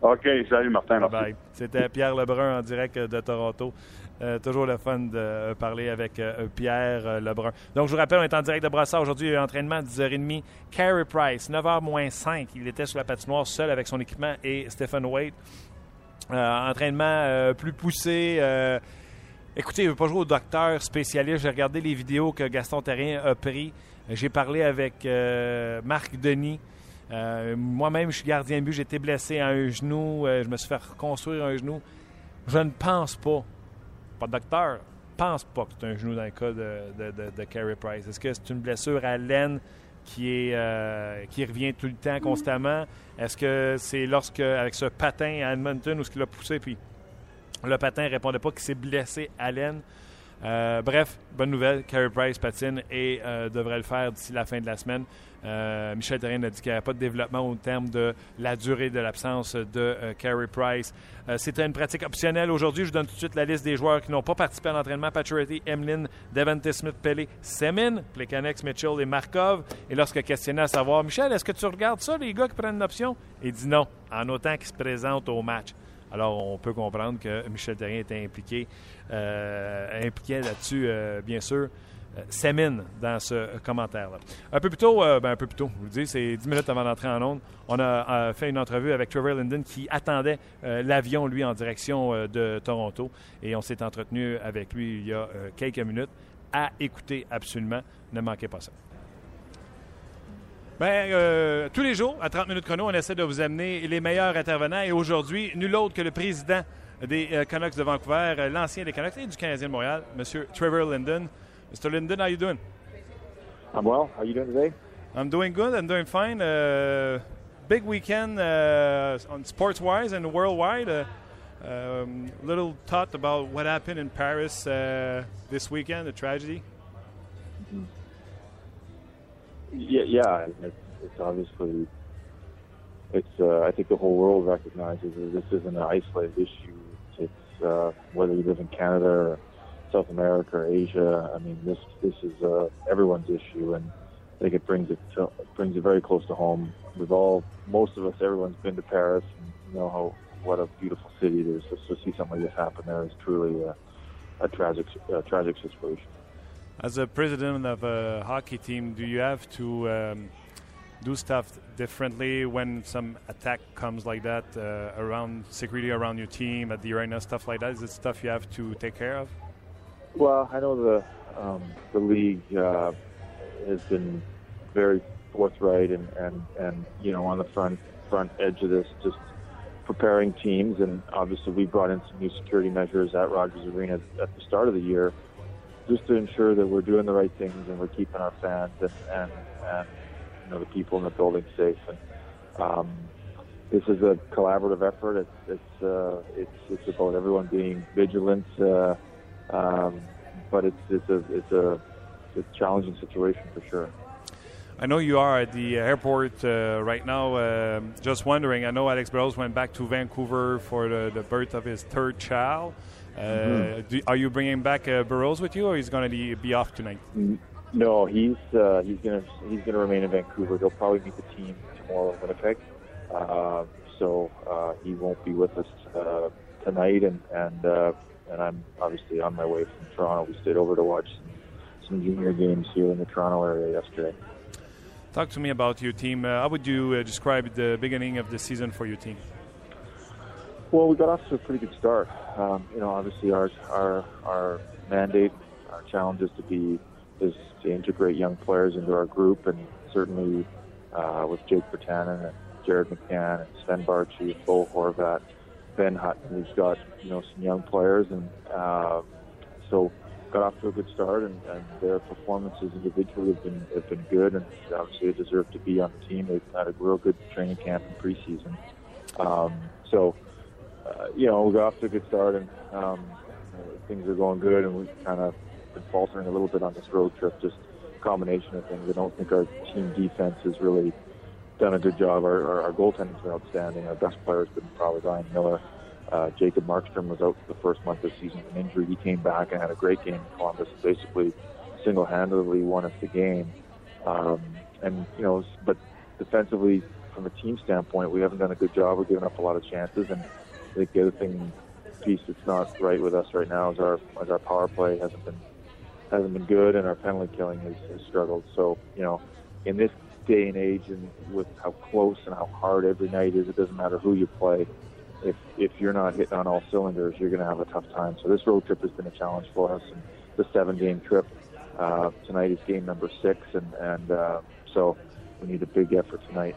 OK, salut Martin. Bye. C'était Pierre Lebrun en direct de Toronto. Euh, toujours le fun de euh, parler avec euh, Pierre Lebrun. Donc, je vous rappelle, on est en direct de Brassard. Aujourd'hui, entraînement à 10h30. Carey Price, 9h moins 5. Il était sur la patinoire seul avec son équipement et Stephen Wade. entraînement plus poussé. écoutez, il ne pas jouer au docteur spécialiste. J'ai regardé les vidéos que Gaston Terrien a pris. J'ai parlé avec Marc Denis. Euh, Moi-même, je suis gardien de but. J'ai été blessé à un genou. Euh, je me suis fait reconstruire un genou. Je ne pense pas, pas de docteur, pense pas que c'est un genou dans le cas de, de, Carey Price. Est-ce que c'est une blessure à l'aine qui, est, euh, qui revient tout le temps, constamment? Est-ce que c'est lorsque, avec ce patin à Edmonton, où ce qu'il a poussé, puis le patin ne répondait pas, qu'il s'est blessé à l'aine? Bref, bonne nouvelle, Carey Price patine et devrait le faire d'ici la fin de la semaine. Euh, Michel Terrien a dit qu'il n'y avait pas de développement au terme de la durée de l'absence de euh, Carey Price. Euh, C'était une pratique optionnelle aujourd'hui. Je vous donne tout de suite la liste des joueurs qui n'ont pas participé à l'entraînement. Pacioretty, Emlyn, Devante Smith, Pelé, Semin, Plekanex, Mitchell et Markov. Et lorsque questionné à savoir, Michel, est-ce que tu regardes ça, les gars qui prennent une option? Il dit non, en autant qu'ils se présentent au match. Alors, on peut comprendre que Michel Terrien était impliqué, euh, impliqué là-dessus, bien sûr. Euh, Sémine dans ce commentaire-là. Un peu plus tôt, euh, ben un peu plus tôt, je vous dis, c'est 10 minutes avant d'entrer en onde, on a euh, fait une entrevue avec Trevor Linden qui attendait euh, l'avion, lui, en direction de Toronto. Et on s'est entretenu avec lui il y a quelques minutes. À écouter absolument. Ne manquez pas ça. Bien, euh, tous les jours, à 30 minutes chrono, on essaie de vous amener les meilleurs intervenants. Et aujourd'hui, nul autre que le président des euh, Canucks de Vancouver, euh, l'ancien des Canucks et du Canadien de Montréal, M. Trevor Linden. Mr. Linden, how are you doing? I'm well. How are you doing today? I'm doing good. I'm doing fine. Uh, big weekend uh, on sports-wise and worldwide. Uh, um, little thought about what happened in Paris uh, this weekend, the tragedy. Mm-hmm. Yeah, yeah. It's, it's obviously, it's. Uh, I think the whole world recognizes that this isn't an isolated issue. It's uh, whether you live in Canada or South America or Asia. I mean, this this is uh, everyone's issue, and I think it brings it to, brings it very close to home. We've all, most of us, everyone's been to Paris and know how what a beautiful city it is. So, so see something like this happen there is truly a, a tragic a tragic situation. As a president of a hockey team, do you have to um, do stuff differently when some attack comes like that uh, around security around your team at the arena, stuff like that? Is it stuff you have to take care of? Well, I know the um, the league uh, has been very forthright and, and, and you know on the front front edge of this, just preparing teams. And obviously, we brought in some new security measures at Rogers Arena at the start of the year, just to ensure that we're doing the right things and we're keeping our fans and and, and you know the people in the building safe. And um, this is a collaborative effort. It's it's uh, it's it's about everyone being vigilant. Uh, um, but it's it's a it's a it's a challenging situation for sure. I know you are at the airport uh, right now. Uh, just wondering, I know Alex Burrows went back to Vancouver for the, the birth of his third child. Uh, mm-hmm. do, are you bringing back uh, Burrows with you, or he's going to be off tonight? No, he's uh, he's going to he's going to remain in Vancouver. He'll probably meet the team tomorrow in Winnipeg, uh, so he won't be with us tonight, and and and I'm obviously on my way from Toronto. We stayed over to watch some, junior games here in the Toronto area yesterday. Talk to me about your team. Uh, how would you uh, describe the beginning of the season for your team? Well, we got off to a pretty good start. Um, you know, obviously our our our mandate, our challenge is to be is to integrate young players into our group, and certainly uh, with Jake Virtanen and Jared McCann and Sven Baertschi, Bo Horvat, Ben Hutton. We've got you know some young players, and uh, so got off to a good start, and, and their performances individually have been have been good, and obviously they deserve to be on the team. They've had a real good training camp and preseason. Um, so, uh, you know, we got off to a good start, and um, things are going good, and we've kind of been faltering a little bit on this road trip. Just a combination of things. I don't think our team defense has really done a good job. Our, our, our goaltending's been outstanding. Our best player has been probably Ryan Miller. Uh, Jacob Markstrom was out for the first month of the season with an injury. He came back and had a great game in Columbus. Basically, single-handedly won us the game. Um, and you know, but defensively, from a team standpoint, we haven't done a good job. We're giving up a lot of chances, and I think the other thing piece that's not right with us right now is our is our power play hasn't been hasn't been good, and our penalty killing has, has struggled. So you know, in this day and age, and with how close and how hard every night is, it doesn't matter who you play if if you're not hitting on all cylinders, you're going to have a tough time. So this road trip has been a challenge for us. And the seven-game trip uh, tonight is game number six, and and uh, so we need a big effort tonight.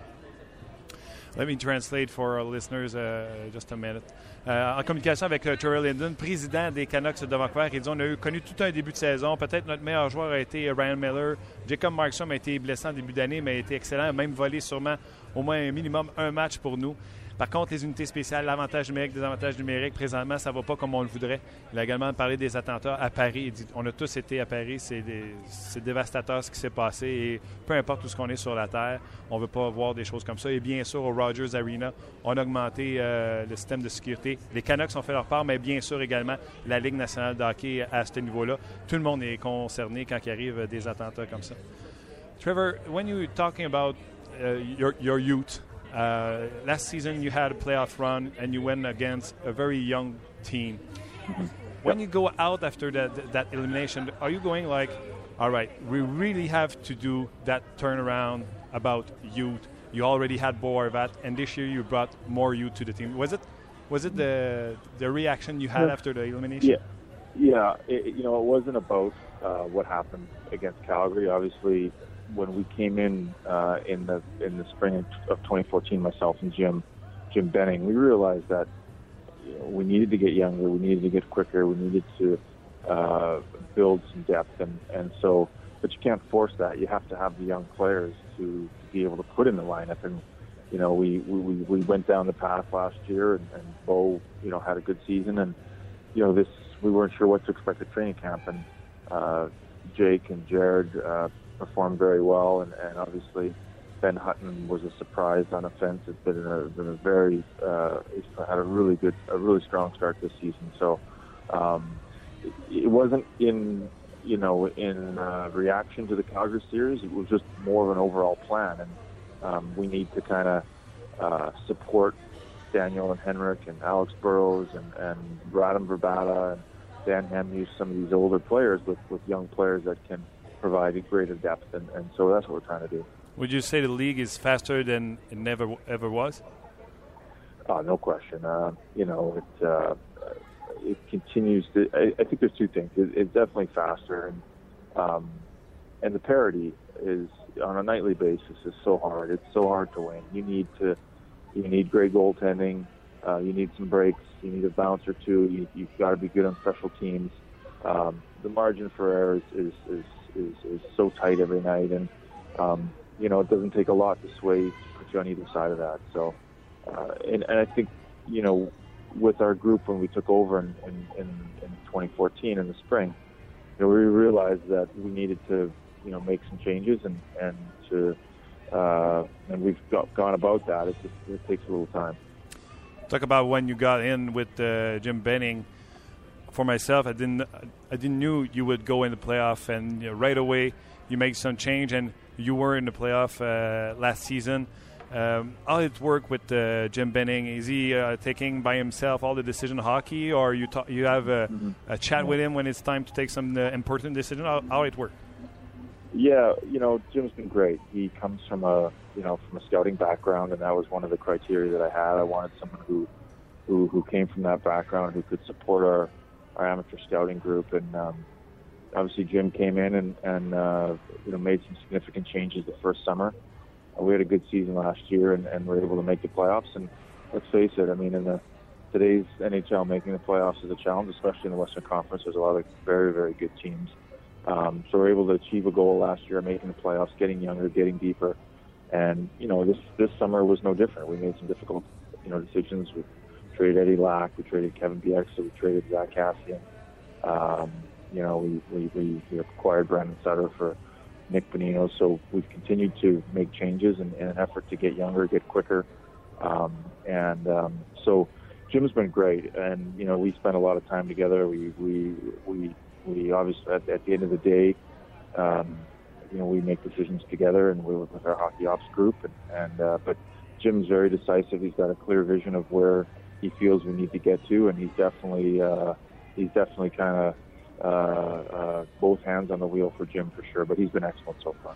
Let me translate for our listeners uh, just a minute. Euh, en communication avec uh, Linden, président des Canucks de Vancouver, il dit on a connu tout un début de saison. Peut-être notre meilleur joueur a été Ryan Miller. Jacob Markstrom a été blessé en début d'année, mais a été excellent. A même volé sûrement au moins un minimum un match pour nous. Par contre, les unités spéciales, l'avantage numérique, des avantages numériques, présentement, ça ne va pas comme on le voudrait. Il a également parlé des attentats à Paris. On a tous été à Paris, c'est, dévastateur ce qui s'est passé. Et peu importe où ce qu'on est sur la Terre, on ne veut pas voir des choses comme ça. Et bien sûr, au Rogers Arena, on a augmenté euh, le système de sécurité. Les Canucks ont fait leur part, mais bien sûr également la Ligue nationale de hockey à ce niveau-là. Tout le monde est concerné quand il arrive des attentats comme ça. Trevor, when you're talking about uh, your, your youth, Uh, last season, you had a playoff run and you went against a very young team. When you go out after that, that elimination, are you going like, all right, we really have to do that turnaround about youth? You already had Bo Horvat, and this year you brought more youth to the team. Was it was it the the reaction you had after the elimination? Yeah, yeah. It, you know, it wasn't about uh, what happened against Calgary. Obviously, when we came in uh, in the in the spring of 2014, myself and Jim Jim Benning, we realized that you know, we needed to get younger, we needed to get quicker, we needed to uh, build some depth, and and so. But you can't force that. You have to have the young players to be able to put in the lineup. And you know, we we we went down the path last year, and, and Bo, you know, had a good season, and you know, this we weren't sure what to expect at training camp, and uh, Jake and Jared uh, performed very well, and, and obviously Ben Hutton was a surprise on offense. It's been a, been a very uh, he's had a really good, a really strong start this season. So, um, it wasn't in you know in uh, reaction to the Calgary series. It was just more of an overall plan, and um, we need to kind of uh, support Daniel and Henrik and Alex Burrows and, and Radim Verbata and Dan Hamhuis, some of these older players with, with young players that can provide greater depth, and, and so that's what we're trying to do. Would you say the league is faster than it never ever was? Uh, no question. Uh, you know, it uh, it continues to. I, I think there's two things. It, it's definitely faster, and um, and the parity is on a nightly basis is so hard. It's so hard to win. You need to you need great goaltending. Uh, you need some breaks. You need a bounce or two. You, you've got to be good on special teams. Um, the margin for error is, is, is, is, is so tight every night, and um, you know it doesn't take a lot to sway to put you on either side of that. So, uh, and, and I think you know with our group when we took over in, in, in, in 2014 in the spring, you know, we realized that we needed to you know make some changes and and to uh, and we've got, gone about that. It just it takes a little time. Talk about when you got in with uh, Jim Benning. For myself, I didn't I didn't knew you would go in the playoff, and you know, right away you make some change, and you were in the playoff uh, last season. Um, how it work with uh, Jim Benning? Is he uh, taking by himself all the decision hockey, or you ta- you have a, mm-hmm. a chat yeah. with him when it's time to take some uh, important decision? How, how it work? Yeah, you know, Jim's been great. He comes from a you know from a scouting background, and that was one of the criteria that I had. I wanted someone who who who came from that background who could support our our amateur scouting group, and um, obviously Jim came in and and uh, you know made some significant changes the first summer. Uh, we had a good season last year, and, and were able to make the playoffs. And let's face it, I mean, in the today's NHL, making the playoffs is a challenge, especially in the Western Conference. There's a lot of very very good teams. Um, so we're able to achieve a goal last year, making the playoffs, getting younger, getting deeper, and you know this this summer was no different. We made some difficult you know decisions. We traded Eddie Lack, we traded Kevin Bieksa, we traded Zack Cassian. Um, you know we, we, we, we acquired Brandon Sutter for Nick Bonino. So we've continued to make changes in, in an effort to get younger, get quicker, um, and um, so Jim's been great. And you know we spent a lot of time together. We we we we obviously at, at the end of the day, um, you know, we make decisions together, and we work with our hockey ops group. And, and uh, but Jim's very decisive. He's got a clear vision of where he feels we need to get to, and he's definitely uh, kind of uh, uh, both hands on the wheel for Jim for sure. But he's been excellent so far.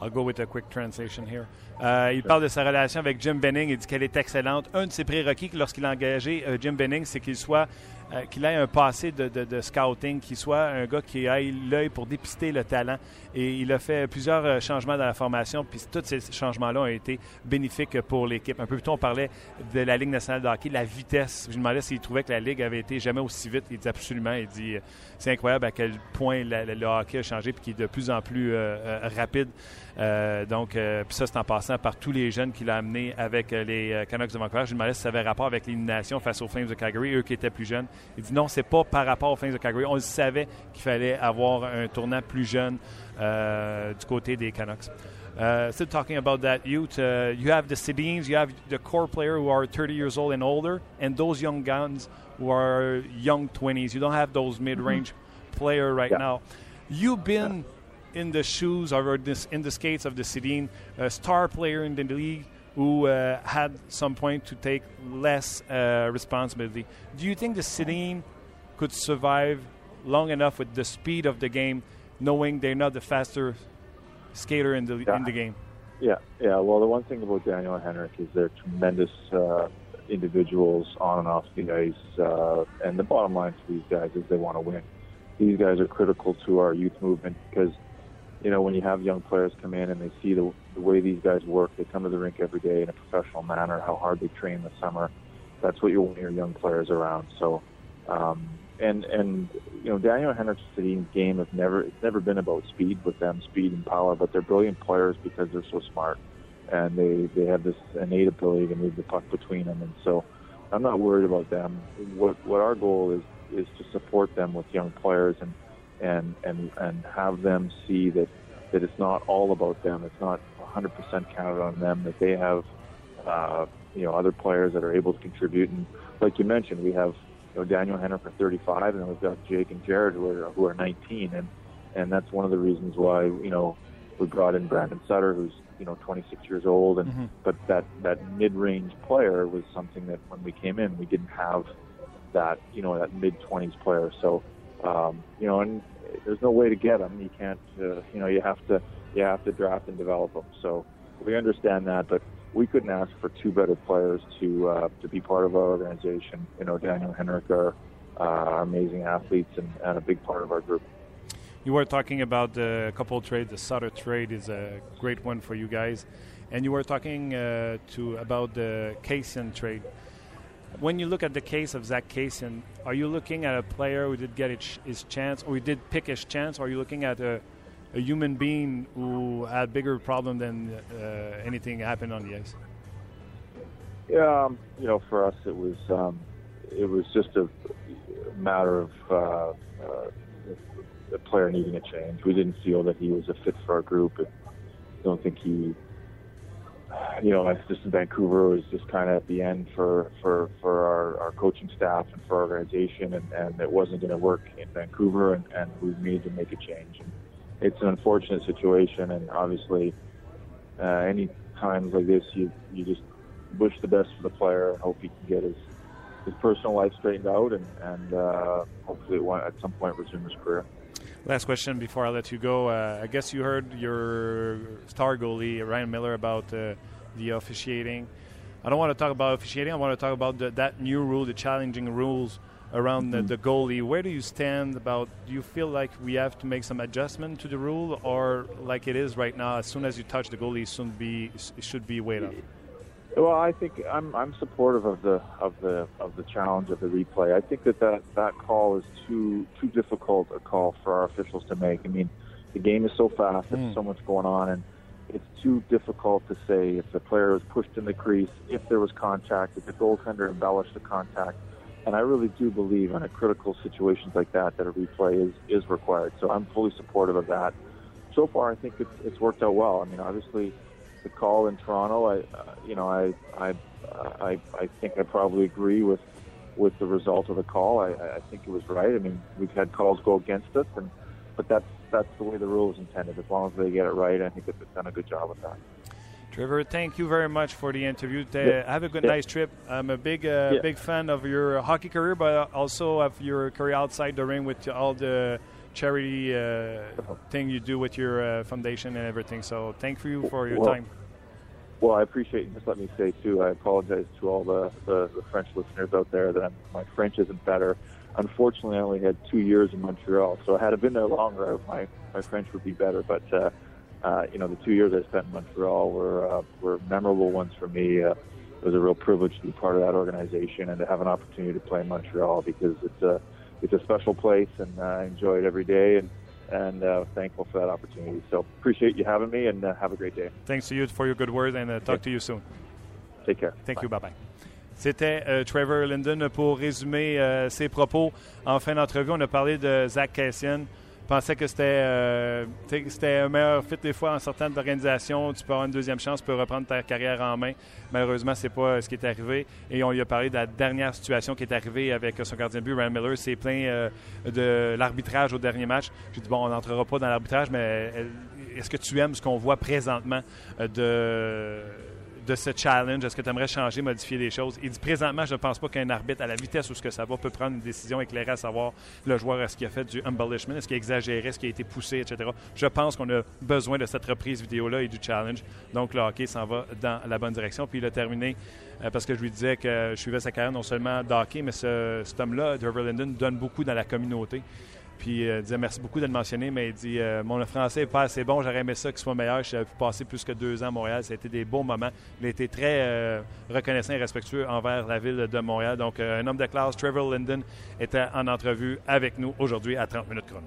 I'll go with a quick translation here. Euh, il parle de sa relation avec Jim Benning. Il dit qu'elle est excellente. Un de ses prérequis lorsqu'il a engagé euh, Jim Benning, c'est qu'il soit Euh, qu'il ait un passé de, scouting, qu'il soit un gars qui ait l'œil pour dépister le talent. Et il a fait plusieurs euh, changements dans la formation, puis tous ces changements-là ont été bénéfiques pour l'équipe. Un peu plus tôt, on parlait de la Ligue nationale de hockey, la vitesse. Je me demandais s'il trouvait que la Ligue avait été jamais aussi vite. Il dit absolument. Il dit euh, c'est incroyable à quel point le hockey a changé, puis qu'il est de plus en plus rapide. Donc, puis ça, c'est en passant par tous les jeunes qu'il a amenés avec les Canucks de Vancouver. Je me demandais si ça avait rapport avec l'élimination face aux Flames de Calgary, eux qui étaient plus jeunes. Il dit non, c'est pas par rapport aux Flames de Calgary. On savait qu'il fallait avoir un tournant plus jeune euh, du côté des Canucks. Uh, still talking about that youth, uh, you have the Sedins, you have the core player who are 30 years old and older, and those young guns who are young 20s. You don't have those mid-range mm-hmm. player right yeah. now. You've been yeah. In the shoes or this, in the skates of the Sedin, a star player in the league who uh, had some point to take less uh, responsibility. Do you think the Sedin could survive long enough with the speed of the game, knowing they're not the faster skater in the yeah. in the game? Yeah, yeah. Well, the one thing about Daniel and Henrik is they're tremendous uh, individuals on and off the ice, uh, and the bottom line for these guys is they want to win. These guys are critical to our youth movement because you know, when you have young players come in and they see the, the way these guys work, they come to the rink every day in a professional manner, how hard they train the summer. That's what you want your young players around. So, um, and and you know, Daniel Henriksen's game has never it's never been about speed with them, speed and power, but they're brilliant players because they're so smart and they they have this innate ability to move the puck between them. And so, I'm not worried about them. What what our goal is is to support them with young players and and and and have them see that that it's not all about them. It's not 100% counted on them. That they have uh, you know other players that are able to contribute. And like you mentioned, we have you know, Daniel Henner for 35, and then we've got Jake and Jared who are who are 19, and and that's one of the reasons why you know we brought in Brandon Sutter, who's you know 26 years old, and Mm-hmm. but that that mid-range player was something that when we came in we didn't have that you know that mid-20s player. So um, you know, and there's no way to get them. You can't uh, you know you have to you have to draft and develop them. So we understand that, but we couldn't ask for two better players to uh, to be part of our organization. You know, Daniel Henrik are, uh, are amazing athletes and, and a big part of our group. You were talking about the couple trade. The Sutter trade is a great one for you guys, and you were talking uh, to about the Kasian trade. When you look at the case of Zach Kasian, are you looking at a player who did get his, chance, or he did pick his chance, or are you looking at a, a human being who had bigger problem than uh, anything happened on the ice? Yeah, um, you know, for us it was um, it was just a matter of uh, uh, the player needing a change. We didn't feel that he was a fit for our group. I don't think he, you know, just in Vancouver was just kind of at the end for for for our, our coaching staff and for our organization, and, and it wasn't going to work in Vancouver, and, and we needed to make a change. It's an unfortunate situation, and obviously, uh, any times like this, you you just wish the best for the player and hope he can get his his personal life straightened out and and uh, hopefully it will at some point resume his career. Last question before I let you go. Uh, I guess you heard your star goalie Ryan Miller about uh, the officiating. I don't want to talk about officiating. I want to talk about the, that new rule, the challenging rules around the, mm-hmm. the goalie. Where do you stand about? Do you feel like we have to make some adjustment to the rule, or like it is right now? As soon as you touch the goalie, soon be it should be weighed off. Well, I think I'm I'm supportive of the of the of the challenge of the replay. I think that that, that call is too too difficult a call for our officials to make. I mean, the game is so fast, there's mm. so much going on, and it's too difficult to say if the player was pushed in the crease, if there was contact, if the goaltender embellished the contact. And I really do believe in a critical situations like that that a replay is is required. So I'm fully supportive of that. So far, I think it's it's worked out well. I mean, obviously the call in Toronto, I, uh, you know, I, I, uh, I, I think I probably agree with, with the result of the call. I, I think it was right. I mean, we've had calls go against us, and but that's that's the way the rule is intended. As long as they get it right, I think they've done a good job with that. Trevor, thank you very much for the interview. Yeah. Have a good, Yeah. nice trip. I'm a big, uh, Yeah. big fan of your hockey career, but also of your career outside the ring with all the charity uh, thing you do with your uh, foundation and everything. So, thank you for your Well, time. Well, I appreciate. Just let me say too. I apologize to all the, the, the French listeners out there that I'm, my French isn't better. Unfortunately, I only had two years in Montreal, so had I been there longer, my my French would be better. But uh, uh, you know, the two years I spent in Montreal were uh, were memorable ones for me. Uh, it was a real privilege to be part of that organization and to have an opportunity to play in Montreal because it's a it's a special place, and uh, I enjoy it every day. And and uh, thankful for that opportunity. So appreciate you having me, and uh, have a great day. Thanks to you for your good words and uh, talk to you soon. Take care. Thank Bye. you. Bye bye. C'était euh, Trevor Linden pour résumer euh, ses propos. En fin d'entrevue, on a parlé de Zach Cassian. pensais que c'était euh, c'était un meilleur fit des fois en sortant de l'organisation. Tu peux avoir une deuxième chance, tu peux reprendre ta carrière en main. Malheureusement, c'est pas ce qui est arrivé. Et on lui a parlé de la dernière situation qui est arrivée avec son gardien de but, Ryan Miller. C'est plein de l'arbitrage au dernier match. J'ai dit, bon, on n'entrera pas dans l'arbitrage, mais est-ce que tu aimes ce qu'on voit présentement de de ce challenge? Est-ce que tu aimerais changer, modifier des choses? Il dit présentement, je ne pense pas qu'un arbitre, à la vitesse où ce que ça va, peut prendre une décision éclairée à savoir le joueur, est-ce qu'il a fait du embellishment, est-ce qu'il a exagéré, est-ce qu'il a été poussé, etc. Je pense qu'on a besoin de cette reprise vidéo-là et du challenge. Donc, le hockey s'en va dans la bonne direction. Puis, il a terminé euh, parce que je lui disais que je suivais sa carrière non seulement d'hockey, mais ce, cet homme-là, Trevor Linden, donne beaucoup dans la communauté. Puis euh, il disait merci beaucoup de le mentionner, mais il dit euh, Mon français n'est pas assez bon, j'aurais aimé ça qu'il soit meilleur. J'ai pu passer plus que deux ans à Montréal. Ça a été des beaux moments. Il a été très euh, reconnaissant et respectueux envers la ville de Montréal. Donc, euh, un homme de classe, Trevor Linden, était en entrevue avec nous aujourd'hui à 30 minutes chrono.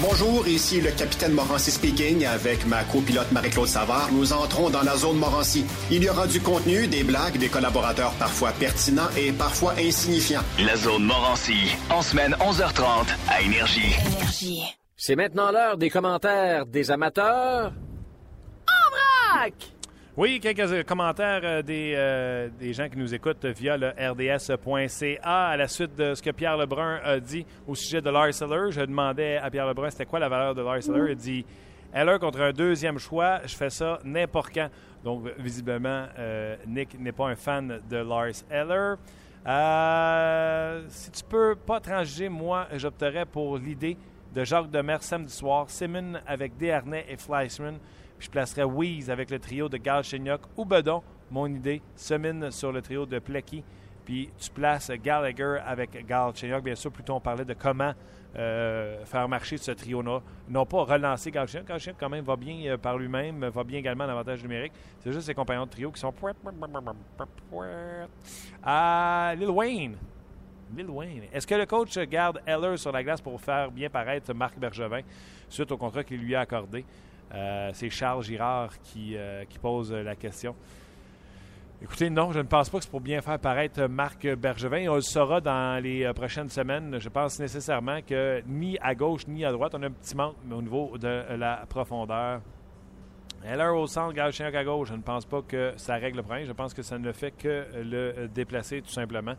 Bonjour, ici le capitaine Morancy speaking avec ma copilote Marie-Claude Savard. Nous entrons dans la zone Morancy. Il y aura du contenu, des blagues, des collaborateurs parfois pertinents et parfois insignifiants. La zone Morancy, en semaine 11h30 à Énergie. Énergie. C'est maintenant l'heure des commentaires des amateurs. En vrac! Oui, quelques commentaires euh, des, euh, des, gens qui nous écoutent via le rds.ca à la suite de ce que Pierre Lebrun a dit au sujet de Lars Eller. Je demandais à Pierre Lebrun c'était quoi la valeur de Lars Eller. Il dit Eller contre un deuxième choix, je fais ça n'importe quand. Donc, visiblement, euh, Nick n'est pas un fan de Lars Eller. si tu peux pas transiger, moi, j'opterais pour l'idée de Jacques Demers samedi soir, Simon avec Desharnais et Fleischmann je placerais Weeze avec le trio de Galchenyuk ou Bedon. Mon idée, Semine sur le trio de Plecky. Puis tu places Gallagher avec Galchenyuk. Bien sûr, plutôt on parlait de comment euh, faire marcher ce trio-là. Non pas relancer Galchenyuk. Galchenyuk, quand même, va bien euh, par lui-même, va bien également en avantage numérique. C'est juste ses compagnons de trio qui sont. Ah, Lil Wayne. Lil Wayne. Est-ce que le coach garde Heller sur la glace pour faire bien paraître Marc Bergevin suite au contrat qu'il lui a accordé? Euh, c'est Charles Girard qui, euh, qui, pose la question. Écoutez, non, je ne pense pas que c'est pour bien faire paraître Marc Bergevin. On le saura dans les euh, prochaines semaines. Je pense nécessairement que ni à gauche ni à droite, on a un petit manque au niveau de la profondeur. Heller au centre, Galchenyuk à gauche. Je ne pense pas que ça règle le problème. Je pense que ça ne fait que le déplacer tout simplement.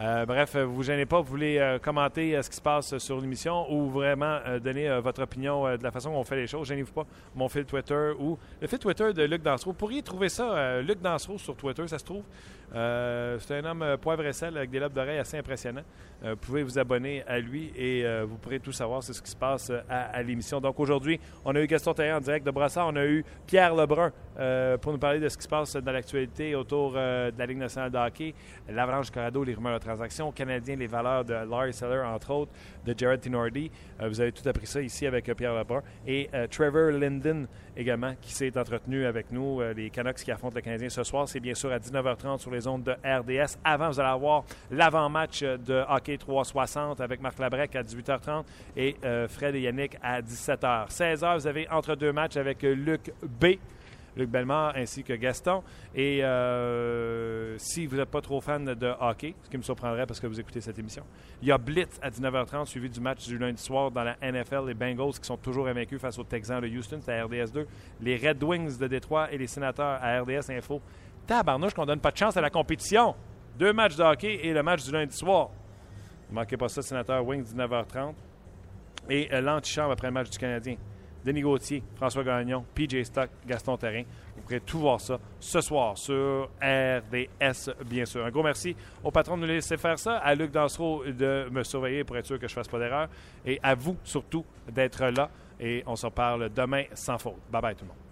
Euh, bref, vous gênez pas, vous voulez euh, commenter euh, ce qui se passe sur l'émission ou vraiment donner votre opinion de la façon dont on fait les choses, gênez-vous pas. Mon fil Twitter ou le fil Twitter de Luc Dansereau. Vous pourriez trouver ça, Luc Dansereau sur Twitter, ça se trouve. C'est un homme poivre et sel avec des lobes d'oreilles assez impressionnants. vous pouvez vous abonner à lui et vous pourrez tout savoir sur ce qui se passe à, l'émission. Donc aujourd'hui, on a eu Gaston Taillard en direct de Brassard, on a eu Pierre Lebrun pour nous parler de ce qui se passe dans l'actualité autour de la Ligue nationale de hockey, l'Avalanche Corrado, les rumeurs transactions canadiens, les valeurs de Larry Seller, entre autres, de Jared Tinordi. Euh, vous avez tout appris ça ici avec euh, Pierre Lebrun. Et euh, Trevor Linden également, qui s'est entretenu avec nous. les Canucks qui affrontent le Canadien ce soir, c'est bien sûr à 19h30 sur les ondes de RDS. Avant, vous allez avoir l'avant-match de hockey 360 avec Marc Labrec à 18h30 et Fred et Yannick à 17h. 16h, vous avez entre deux matchs avec Luc B Luc Bellemare ainsi que Gaston. Et euh, si vous n'êtes pas trop fan de hockey, ce qui me surprendrait parce que vous écoutez cette émission, il y a Blitz à 19h30 suivi du match du lundi soir dans la NFL. Les Bengals qui sont toujours invaincus face aux Texans de Houston, c'est à RDS 2. Les Red Wings de Détroit et les Sénateurs à RDS Info. Tabarnouche qu'on donne pas de chance à la compétition. Deux matchs de hockey et le match du lundi soir. Ne manquez pas ça, Sénateur Wings, 19h30. Et euh, l'antichambre après le match du Canadien. Denis Gauthier, François Gagnon, PJ Stock, Gaston Terrain. Vous pourrez tout voir ça ce soir sur RDS, bien sûr. Un gros merci au patron de nous laisser faire ça, à Luc Dansereau de me surveiller pour être sûr que je ne fasse pas d'erreur, et à vous surtout d'être là. Et on se parle demain sans faute. Bye bye tout le monde.